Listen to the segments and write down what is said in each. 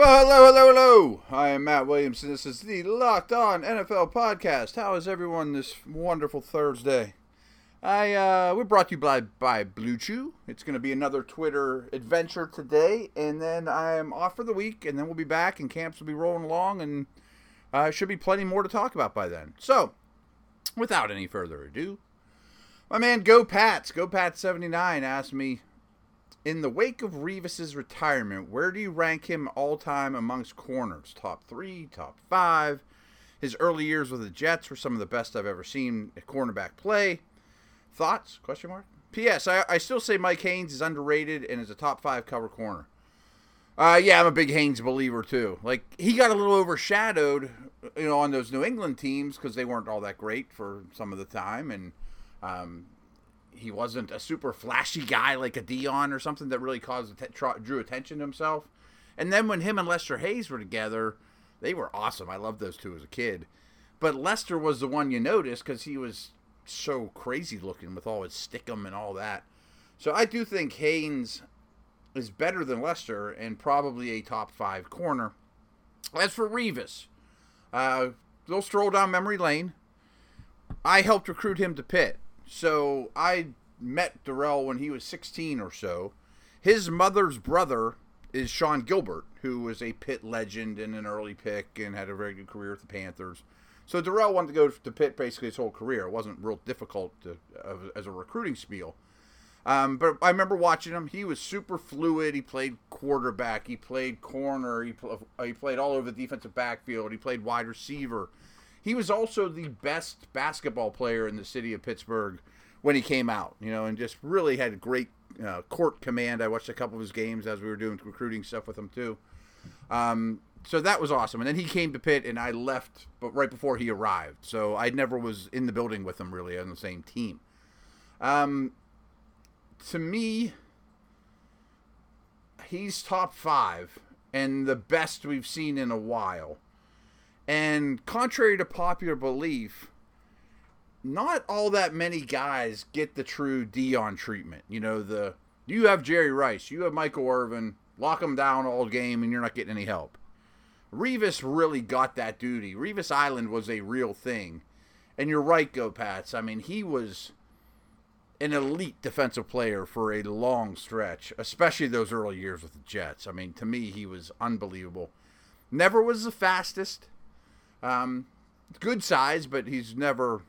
Well, hello, hello, hello. I am Matt Williamson. This is the Locked On NFL podcast. How is everyone this wonderful Thursday? I uh, we're brought to you by by Blue Chew. It's going to be another Twitter adventure today, and then I am off for the week, and then we'll be back, and camps will be rolling along, and uh, should be plenty more to talk about by then. So, without any further ado, my man Go Pats, Go Pats seventy nine asked me in the wake of Revis's retirement, where do you rank him all time amongst corners? Top three, top five. His early years with the Jets were some of the best I've ever seen at cornerback play. Thoughts? Question mark. P.S. I, I still say Mike Haynes is underrated and is a top five cover corner. Uh, yeah, I'm a big Haynes believer too. Like he got a little overshadowed, you know, on those New England teams because they weren't all that great for some of the time, and um, he wasn't a super flashy guy like a Deion or something that really caused drew attention to himself. And then when him and Lester Hayes were together, they were awesome. I loved those two as a kid. But Lester was the one you noticed because he was so crazy looking with all his stickum and all that. So I do think Haynes is better than Lester and probably a top five corner. As for Revis, uh, little stroll down memory lane. I helped recruit him to Pitt. So I met Darrelle when he was 16 or so. His mother's brother is Sean Gilbert, who was a Pitt legend and an early pick and had a very good career with the Panthers. So Darrelle wanted to go to Pitt basically his whole career. It wasn't real difficult to, as a recruiting spiel. Um, but I remember watching him. He was super fluid. He played quarterback. He played corner. He, pl- he played all over the defensive backfield. He played wide receiver. He was also the best basketball player in the city of Pittsburgh when he came out, you know, and just really had great uh, court command. I watched a couple of his games as we were doing recruiting stuff with him too. Um, so that was awesome. And then he came to Pitt, and I left, but right before he arrived. So I never was in the building with him really on the same team. Um, to me, he's top five and the best we've seen in a while. And contrary to popular belief, not all that many guys get the true Deion treatment. You know, the you have Jerry Rice, you have Michael Irvin, lock them down all game, and you're not getting any help. Revis really got that duty. Revis Island was a real thing. And you're right, Go Pats. I mean, he was an elite defensive player for a long stretch, especially those early years with the Jets. I mean, to me, he was unbelievable. Never was the fastest. Um, good size, but he's never,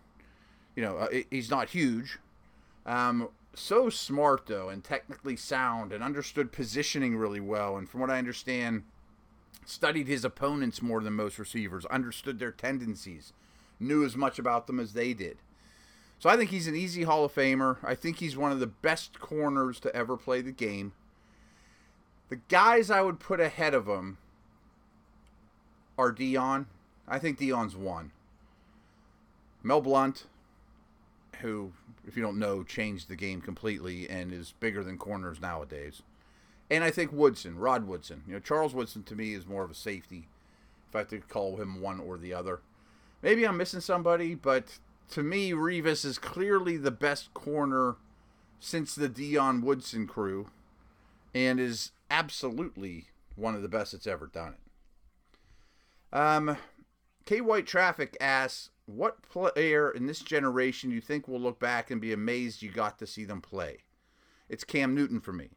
you know, uh, he's not huge. Um, so smart though, and technically sound, and understood positioning really well. And from what I understand, studied his opponents more than most receivers, understood their tendencies, knew as much about them as they did. So I think he's an easy Hall of Famer. I think he's one of the best corners to ever play the game. The guys I would put ahead of him are Deion I think Deion's one. Mel Blount, who, if you don't know, changed the game completely and is bigger than corners nowadays. And I think Woodson, Rod Woodson. You know, Charles Woodson to me is more of a safety, if I have to call him one or the other. Maybe I'm missing somebody, but to me, Revis is clearly the best corner since the Dion Woodson crew and is absolutely one of the best that's ever done it. Um, K White Traffic asks, "What player in this generation you think will look back and be amazed you got to see them play?" It's Cam Newton for me.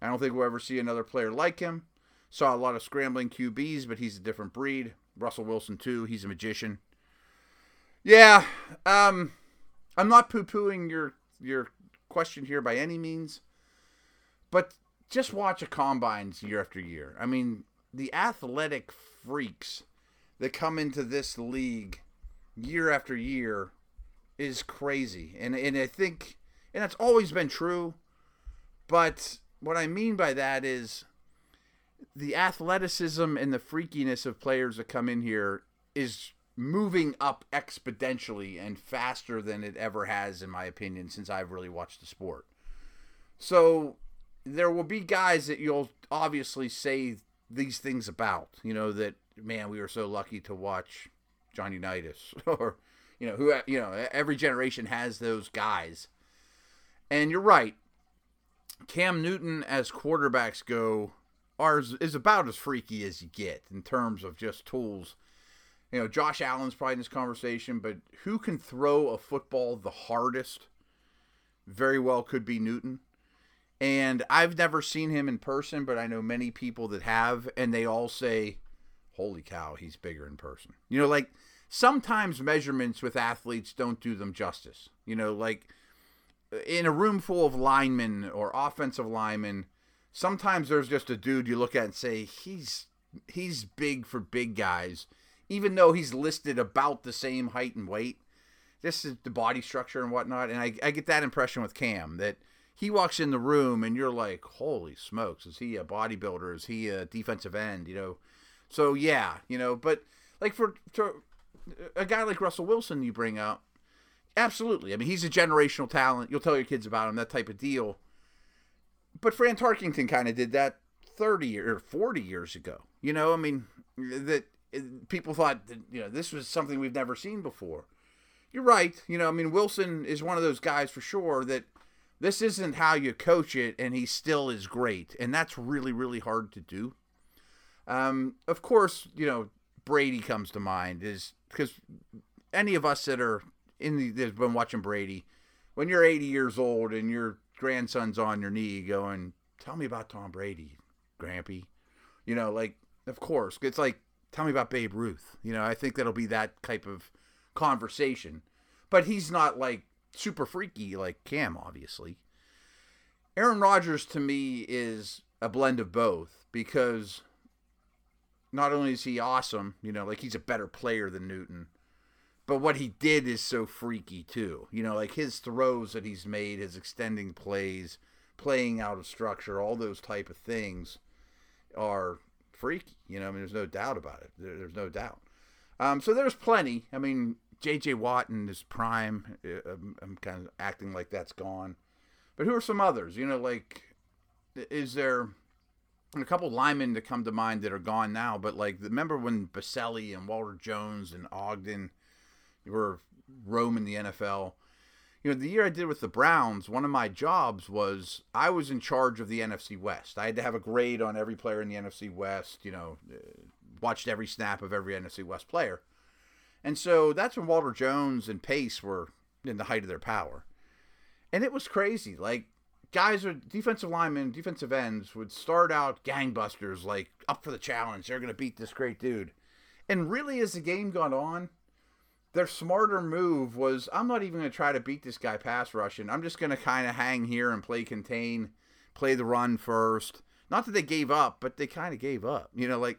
I don't think we'll ever see another player like him. Saw a lot of scrambling QBs, but he's a different breed. Russell Wilson too. He's a magician. Yeah, um, I'm not poo-pooing your your question here by any means, but just watch a combines year after year. I mean, the athletic freaks that come into this league year after year is crazy. And and I think and that's always been true. But what I mean by that is the athleticism and the freakiness of players that come in here is moving up exponentially and faster than it ever has in my opinion since I've really watched the sport. So there will be guys that you'll obviously say these things about, you know, that man, we were so lucky to watch John Unitas or you know who you know every generation has those guys. And you're right. Cam Newton as quarterbacks go are is about as freaky as you get in terms of just tools. You know, Josh Allen's probably in this conversation, but who can throw a football the hardest? Very well could be Newton. And I've never seen him in person, but I know many people that have, and they all say, holy cow, he's bigger in person. You know, like sometimes measurements with athletes don't do them justice. You know, like in a room full of linemen or offensive linemen, sometimes there's just a dude you look at and say, he's he's big for big guys, even though he's listed about the same height and weight. This is the body structure and whatnot. And I, I get that impression with Cam that he walks in the room and you're like, holy smokes, is he a bodybuilder? Is he a defensive end? You know, so yeah, you know, but like for, for a guy like Russell Wilson, you bring up, absolutely. I mean, he's a generational talent. You'll tell your kids about him, that type of deal. But Fran Tarkenton kind of did that 30 or 40 years ago. You know, I mean, that eh, people thought that, you know, this was something we've never seen before. You're right. You know, I mean, Wilson is one of those guys for sure that this isn't how you coach it, and he still is great. And that's really, really hard to do. Um, of course, you know, Brady comes to mind is because any of us that are in the, that's been watching Brady, when you're 80 years old and your grandson's on your knee going, tell me about Tom Brady, Grampy. You know, like, of course, it's like, tell me about Babe Ruth. You know, I think that'll be that type of conversation. But he's not like super freaky like Cam, obviously. Aaron Rodgers to me is a blend of both because not only is he awesome, you know, like he's a better player than Newton, but what he did is so freaky too. You know, like his throws that he's made, his extending plays, playing out of structure, all those type of things are freaky. You know, I mean, there's no doubt about it. there's no doubt. Um, so there's plenty. I mean, J.J. Watt in his prime, uh, I'm, I'm kind of acting like that's gone. But who are some others? You know, like, is there a couple linemen that come to mind that are gone now? But like, remember when Boselli and Walter Jones and Ogden were roaming the NFL? You know, the year I did with the Browns, one of my jobs was I was in charge of the NFC West. I had to have a grade on every player in the NFC West. You know, uh, watched every snap of every NFC West player. And so that's when Walter Jones and Pace were in the height of their power. And it was crazy. Like, guys or defensive linemen, defensive ends would start out gangbusters, like up for the challenge. They're going to beat this great dude. And really, as the game got on, their smarter move was I'm not even going to try to beat this guy pass rushing. I'm just going to kind of hang here and play contain, play the run first. Not that they gave up, but they kind of gave up. You know, like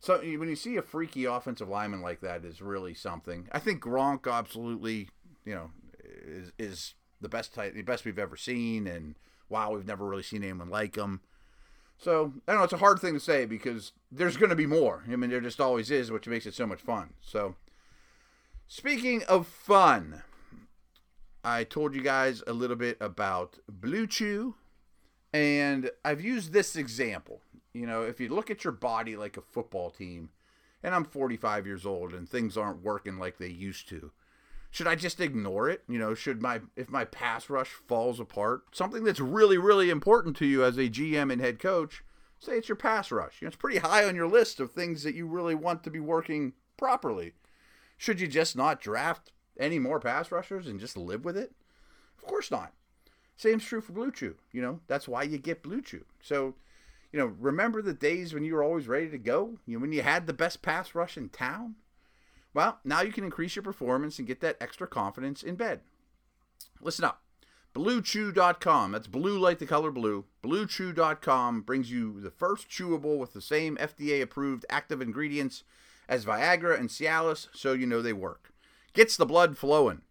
so when you see a freaky offensive lineman like that, is really something. I think Gronk absolutely, you know, is is the best type, the best we've ever seen, and wow, we've never really seen anyone like him. So I don't know. It's a hard thing to say because there's going to be more. I mean, there just always is, which makes it so much fun. So speaking of fun, I told you guys a little bit about Blue Chew, and I've used this example. You know, if you look at your body like a football team, and I'm 45 years old and things aren't working like they used to, should I just ignore it? You know, should my if my pass rush falls apart, something that's really really important to you as a GM and head coach, say it's your pass rush. You know, it's pretty high on your list of things that you really want to be working properly. Should you just not draft any more pass rushers and just live with it? Of course not. Same's true for Blue Chew. You know, that's why you get Blue Chew. So you know, remember the days when you were always ready to go? You know, when you had the best pass rush in town? Well, now you can increase your performance and get that extra confidence in bed. Listen up. BlueChew.com. That's blue like the color blue. BlueChew.com brings you the first chewable with the same FDA approved active ingredients as Viagra and Cialis, so you know they work. Gets the blood flowing.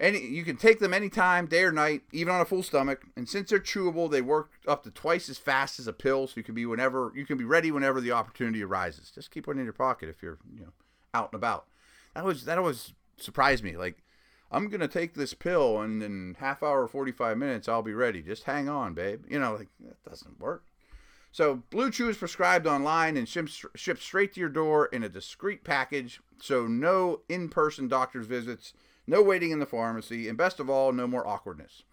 Any you can take them anytime, day or night, even on a full stomach. And since they're chewable, they work up to twice as fast as a pill, so you can be whenever you can be ready whenever the opportunity arises. Just keep one in your pocket if you're you know out and about. That was that always surprised me. Like I'm gonna take this pill, and in half hour, 45 minutes, I'll be ready. Just hang on, babe. You know, like that doesn't work. So Blue Chew is prescribed online and shipped straight to your door in a discreet package. So no in-person doctor's visits no waiting in the pharmacy, and best of all, no more awkwardness.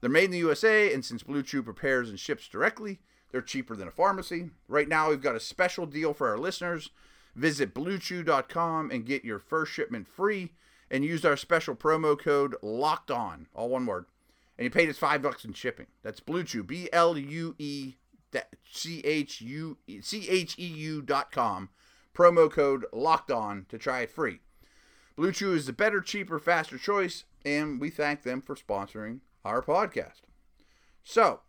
They're made in the USA, and since Blue Chew prepares and ships directly, They're cheaper than a pharmacy. Right now, we've got a special deal for our listeners. Visit bluechew.com and get your first shipment free and use our special promo code locked on, all one word. And you paid us five bucks in shipping. That's Blue Chew, B L U E C H U C H E U dot com. Promo code locked on to try it free. Blue Chew is the better, cheaper, faster choice, and we thank them for sponsoring our podcast. So,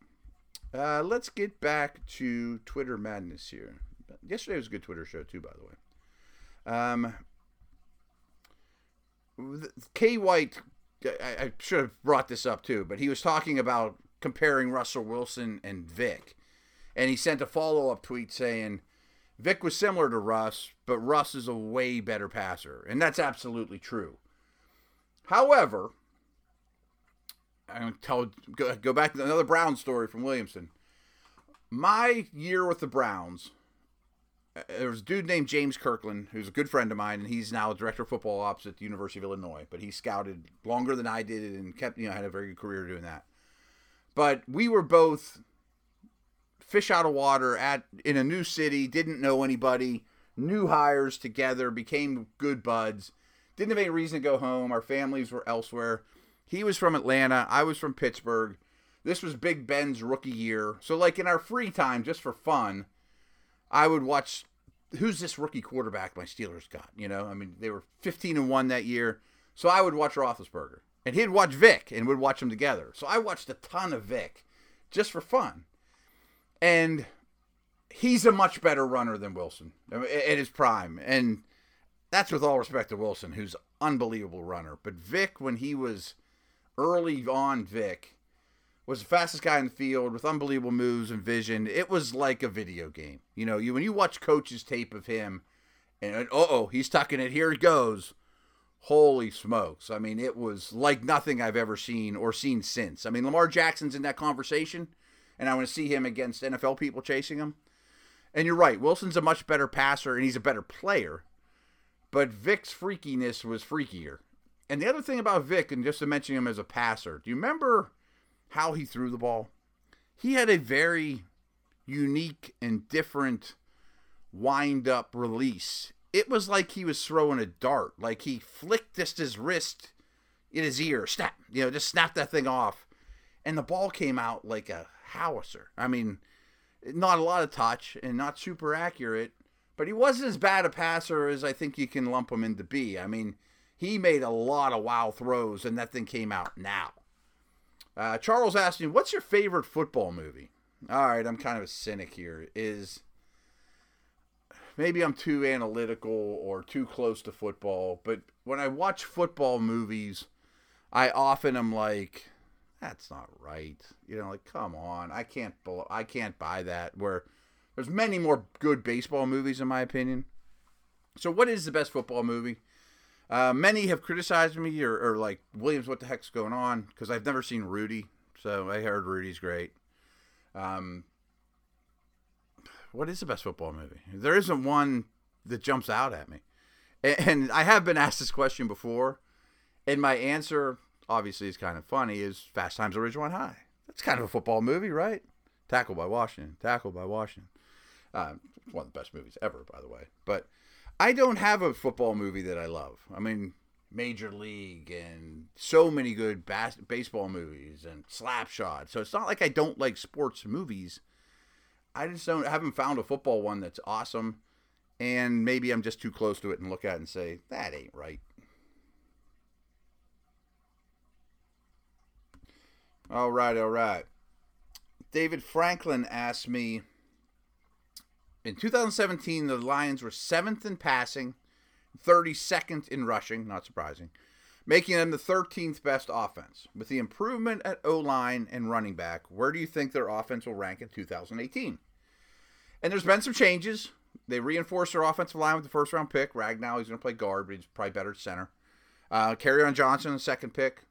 uh, let's get back to Twitter madness here. Yesterday was a good Twitter show too, by the way. Um, K. White, I, I should have brought this up too, but he was talking about comparing Russell Wilson and Vic, and he sent a follow up tweet saying Vic was similar to Russ, but Russ is a way better passer, and that's absolutely true. However, I'm going to tell go, go back to another Brown story from Williamson. My year with the Browns, there was a dude named James Kirkland, who's a good friend of mine, and he's now director of football ops at the University of Illinois. But he scouted longer than I did and kept, you know, had a very good career doing that. But we were both fish out of water at in a new city, didn't know anybody, new hires together, became good buds. Didn't have any reason to go home. Our families were elsewhere. He was from Atlanta. I was from Pittsburgh. This was Big Ben's rookie year. So, like in our free time, just for fun, I would watch who's this rookie quarterback my Steelers got. You know, I mean, they were 15 and one that year, so I would watch Roethlisberger, and he'd watch Vic, and would watch them together. So I watched a ton of Vic, just for fun, and he's a much better runner than Wilson at his prime, and that's with all respect to Wilson, who's unbelievable runner. But Vic, when he was early on, Vic was the fastest guy in the field with unbelievable moves and vision. It was like a video game. You know, you when you watch coaches tape of him, and uh oh, he's tucking it. Here it goes. Holy smokes! I mean, it was like nothing I've ever seen or seen since. I mean, Lamar Jackson's in that conversation, and I want to see him against NFL people chasing him. And you're right, Wilson's a much better passer and he's a better player, but Vic's freakiness was freakier. And the other thing about Vic, and just to mention him as a passer, do you remember? How he threw the ball. He had a very unique and different wind up release. It was like he was throwing a dart, like he flicked just his wrist in his ear, snap, you know, just snap that thing off. And the ball came out like a howitzer. I mean, not a lot of touch and not super accurate, but he wasn't as bad a passer as I think you can lump him into be. I mean, he made a lot of wow throws, and that thing came out now. Uh, Charles asked me, "What's your favorite football movie?" All right, I'm kind of a cynic here. Is maybe I'm too analytical or too close to football, but when I watch football movies, I often am like, "That's not right." You know, like, come on, I can't, I can't buy that. Where there's many more good baseball movies, in my opinion. So, what is the best football movie? Uh, many have criticized me or, or, like Williams, what the heck's going on? Because I've never seen Rudy, so I heard Rudy's great. Um, what is the best football movie? There isn't one that jumps out at me, and, and I have been asked this question before, and my answer obviously is kind of funny. Is Fast Times at Ridgemont High? That's kind of a football movie, right? Tackled by Washington. Tackled by Washington. Uh, one of the best movies ever, by the way. But I don't have a football movie that I love. I mean, Major League and so many good bas- baseball movies and Slapshot. So it's not like I don't like sports movies. I just don't I haven't found a football one that's awesome, and maybe I'm just too close to it and look at it and say that ain't right. All right, all right. David Franklin asked me in 2017, the Lions were seventh in passing, 32nd in rushing, not surprising, making them the 13th best offense. With the improvement at O line and running back, where do you think their offense will rank in 2018? And there's been some changes. They reinforced their offensive line with the first round pick. Ragnow, he's going to play guard, but he's probably better at center. Uh, on Johnson, the second pick.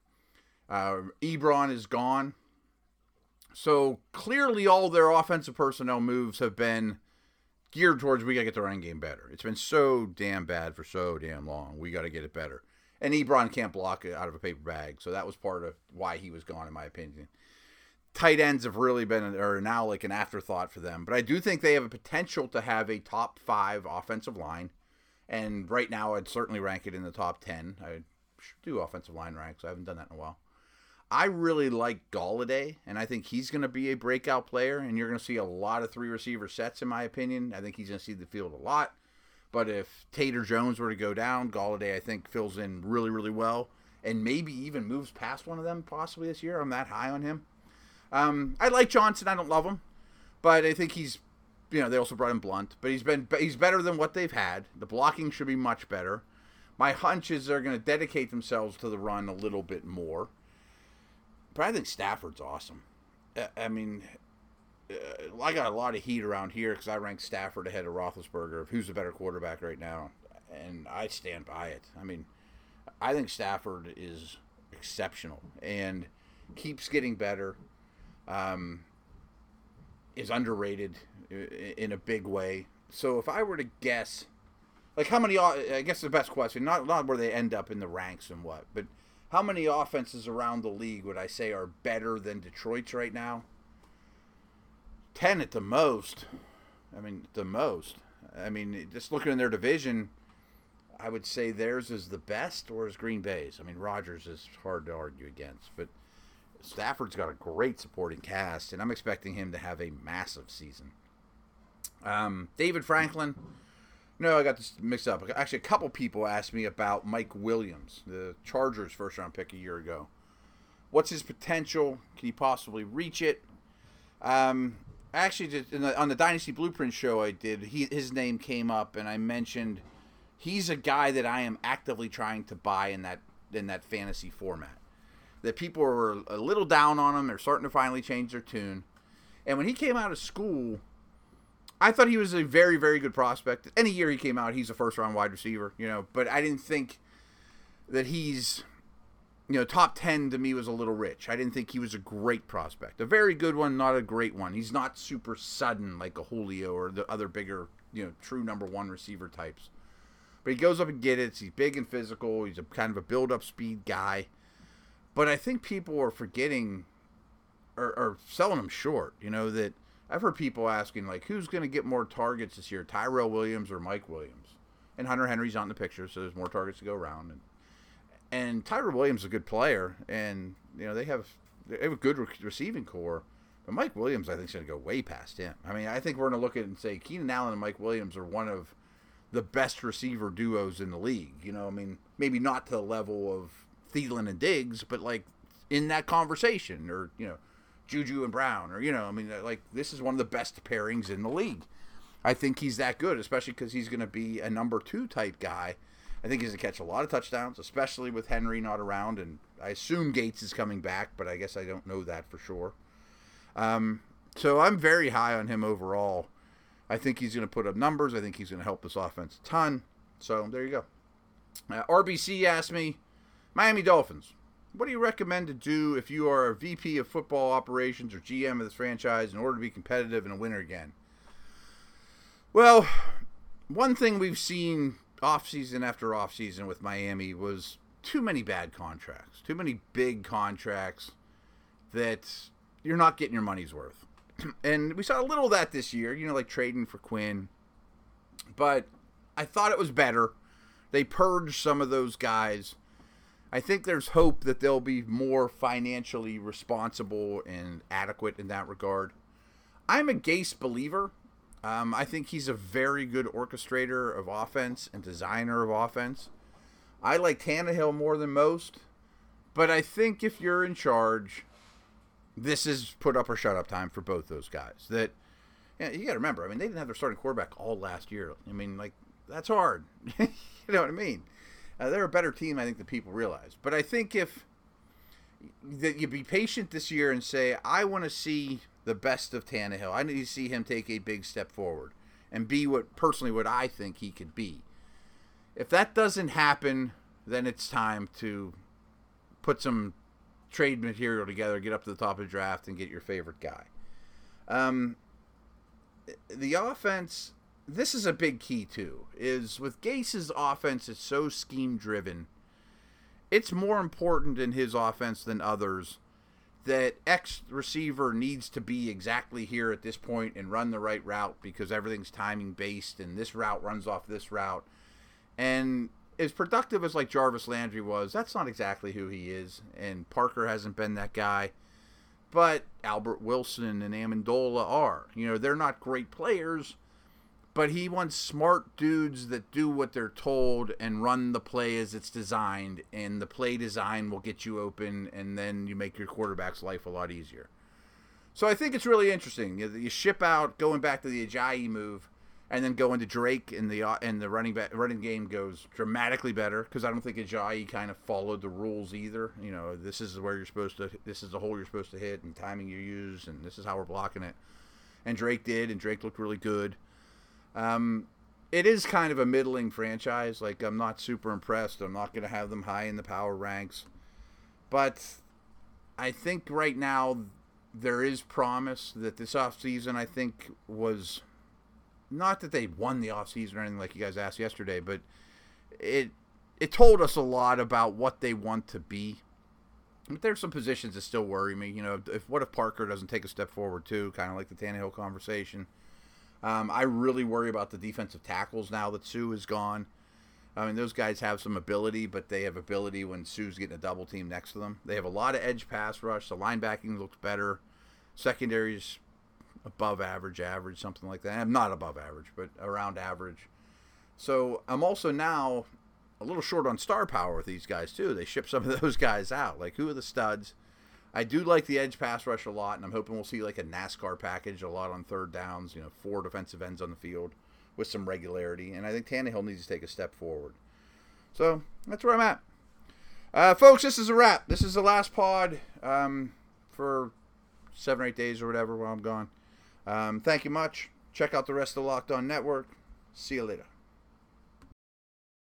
Uh, Ebron is gone. So clearly, all their offensive personnel moves have been geared towards we got to get the running game better. It's been so damn bad for so damn long. We got to get it better. And Ebron can't block it out of a paper bag, so that was part of why he was gone, in my opinion. tight ends have really been are now like an afterthought for them. But I do think they have a potential to have a top five offensive line, and right now I'd certainly rank it in the top ten. I do offensive line ranks. I haven't done that in a while. I really like Golladay, and I think he's going to be a breakout player, and you're going to see a lot of three receiver sets, in my opinion. I think he's going to see the field a lot. But if Tate or Jones were to go down, Golladay, I think, fills in really, really well, and maybe even moves past one of them possibly this year. I'm that high on him. Um, I like Johnson. I don't love him, but I think he's, you know, they also brought in Blount, but he's been he's better than what they've had. The blocking should be much better. My hunch is they're going to dedicate themselves to the run a little bit more. But I think Stafford's awesome. I mean, uh, I got a lot of heat around here because I rank Stafford ahead of Roethlisberger of who's the better quarterback right now, and I stand by it. I mean, I think Stafford is exceptional and keeps getting better um, is underrated in a big way. So if I were to guess, like how many, I guess the best question, not not where they end up in the ranks and what, but how many offenses around the league would I say are better than Detroit's right now? Ten at the most. I mean, the most. I mean, just looking in their division, I would say theirs is the best, or is Green Bay's. I mean, Rodgers is hard to argue against, but Stafford's got a great supporting cast, and I'm expecting him to have a massive season. Um, David Franklin. No, I got this mixed up. Actually, a couple people asked me about Mike Williams, the Chargers' first round pick a year ago. What's his potential? Can he possibly reach it? Um, actually, the, on the Dynasty Blueprint show I did, he, his name came up, and I mentioned he's a guy that I am actively trying to buy in that in that fantasy format that people were a little down on him. They're starting to finally change their tune. And when he came out of school, I thought he was a very, very good prospect. Any year he came out, he's a first round wide receiver, you know, but I didn't think that he's, you know, top 10 to me was a little rich. I didn't think he was a great prospect. A very good one, not a great one. He's not super sudden like a Julio or the other bigger, you know, true number one receiver types. But he goes up and gets it. He's big and physical. He's a kind of a build up speed guy. But I think people are forgetting or, or selling him short. You know that I've heard people asking like, who's going to get more targets this year, Tyrell Williams or Mike Williams? And Hunter Henry's not in the picture, so there's more targets to go around. And and Tyrell Williams is a good player, and you know they have they have a good re- receiving corps. But Mike Williams, I think, is going to go way past him. I mean, I think we're going to look at it and say Keenan Allen and Mike Williams are one of the best receiver duos in the league. You know, I mean, maybe not to the level of Thielen and Diggs, but like in that conversation, or you know, Juju and Brown, or you know, I mean, like this is one of the best pairings in the league. I think he's that good, especially because he's going to be a number two type guy. I think he's going to catch a lot of touchdowns, especially with Henry not around, and I assume Gates is coming back, but I guess I don't know that for sure. Um, so I'm very high on him overall. I think he's going to put up numbers. I think he's going to help this offense a ton. So there you go. Uh, RBC asked me, Miami Dolphins. What do you recommend to do if you are a VP of football operations or GM of this franchise in order to be competitive and a winner again? Well, one thing we've seen offseason after offseason with Miami was too many bad contracts, too many big contracts that you're not getting your money's worth. and we saw a little of that this year, you know, like trading for Quinn. But I thought it was better. They purged some of those guys I think there's hope that they'll be more financially responsible and adequate in that regard. I'm a Gase believer. Um, I think he's a very good orchestrator of offense and designer of offense. I like Tannehill more than most, but I think if you're in charge, this is put up or shut up time for both those guys. That you, know, you got to remember. I mean, they didn't have their starting quarterback all last year. I mean, like that's hard. you know what I mean? Uh, they're a better team, I think, than people realize. But I think if that you be patient this year and say, I want to see the best of Tannehill. I need to see him take a big step forward and be what personally what I think he could be. If that doesn't happen, then it's time to put some trade material together, get up to the top of the draft, and get your favorite guy. Um, the offense this is a big key too. Is with Gase's offense, it's so scheme driven. It's more important in his offense than others that X receiver needs to be exactly here at this point and run the right route because everything's timing based and this route runs off this route. And as productive as like Jarvis Landry was, that's not exactly who he is. And Parker hasn't been that guy. But Albert Wilson and Amendola are. You know, they're not great players, but he wants smart dudes that do what they're told and run the play as it's designed and the play design will get you open and then you make your quarterback's life a lot easier. So i think it's really interesting. You, ship out going back to the ajayi move and then go into drake and the uh, and the running back running game goes dramatically better because i don't think ajayi kind of followed the rules either. You know this is where you're supposed to this is the hole you're supposed to hit and timing you use and this is how we're blocking it. And drake did and drake looked really good um, it is kind of a middling franchise. Like I'm not super impressed. I'm not going to have them high in the power ranks, but I think right now there is promise that this offseason I think was not that they won the offseason or anything like you guys asked yesterday, but it it told us a lot about what they want to be. But there's some positions that still worry me. You know, if what if Parker doesn't take a step forward too, kind of like the Tannehill conversation. Um, I really worry about the defensive tackles now that Suh is gone. I mean, those guys have some ability, but they have ability when Suh's getting a double team next to them. They have a lot of edge pass rush. The linebacking looks better. Secondary's above average, average, something like that. I'm not above average, but around average. So I'm also now a little short on star power with these guys too. They ship some of those guys out. Like who are the studs? I do like the edge pass rush a lot, and I'm hoping we'll see like a NASCAR package a lot on third downs. You know, four defensive ends on the field with some regularity, and I think Tannehill needs to take a step forward. So that's where I'm at, uh, folks. This is a wrap. This is the last pod um, for seven or eight days or whatever while I'm gone. Um, thank you much. Check out the rest of the Locked On Network. See you later.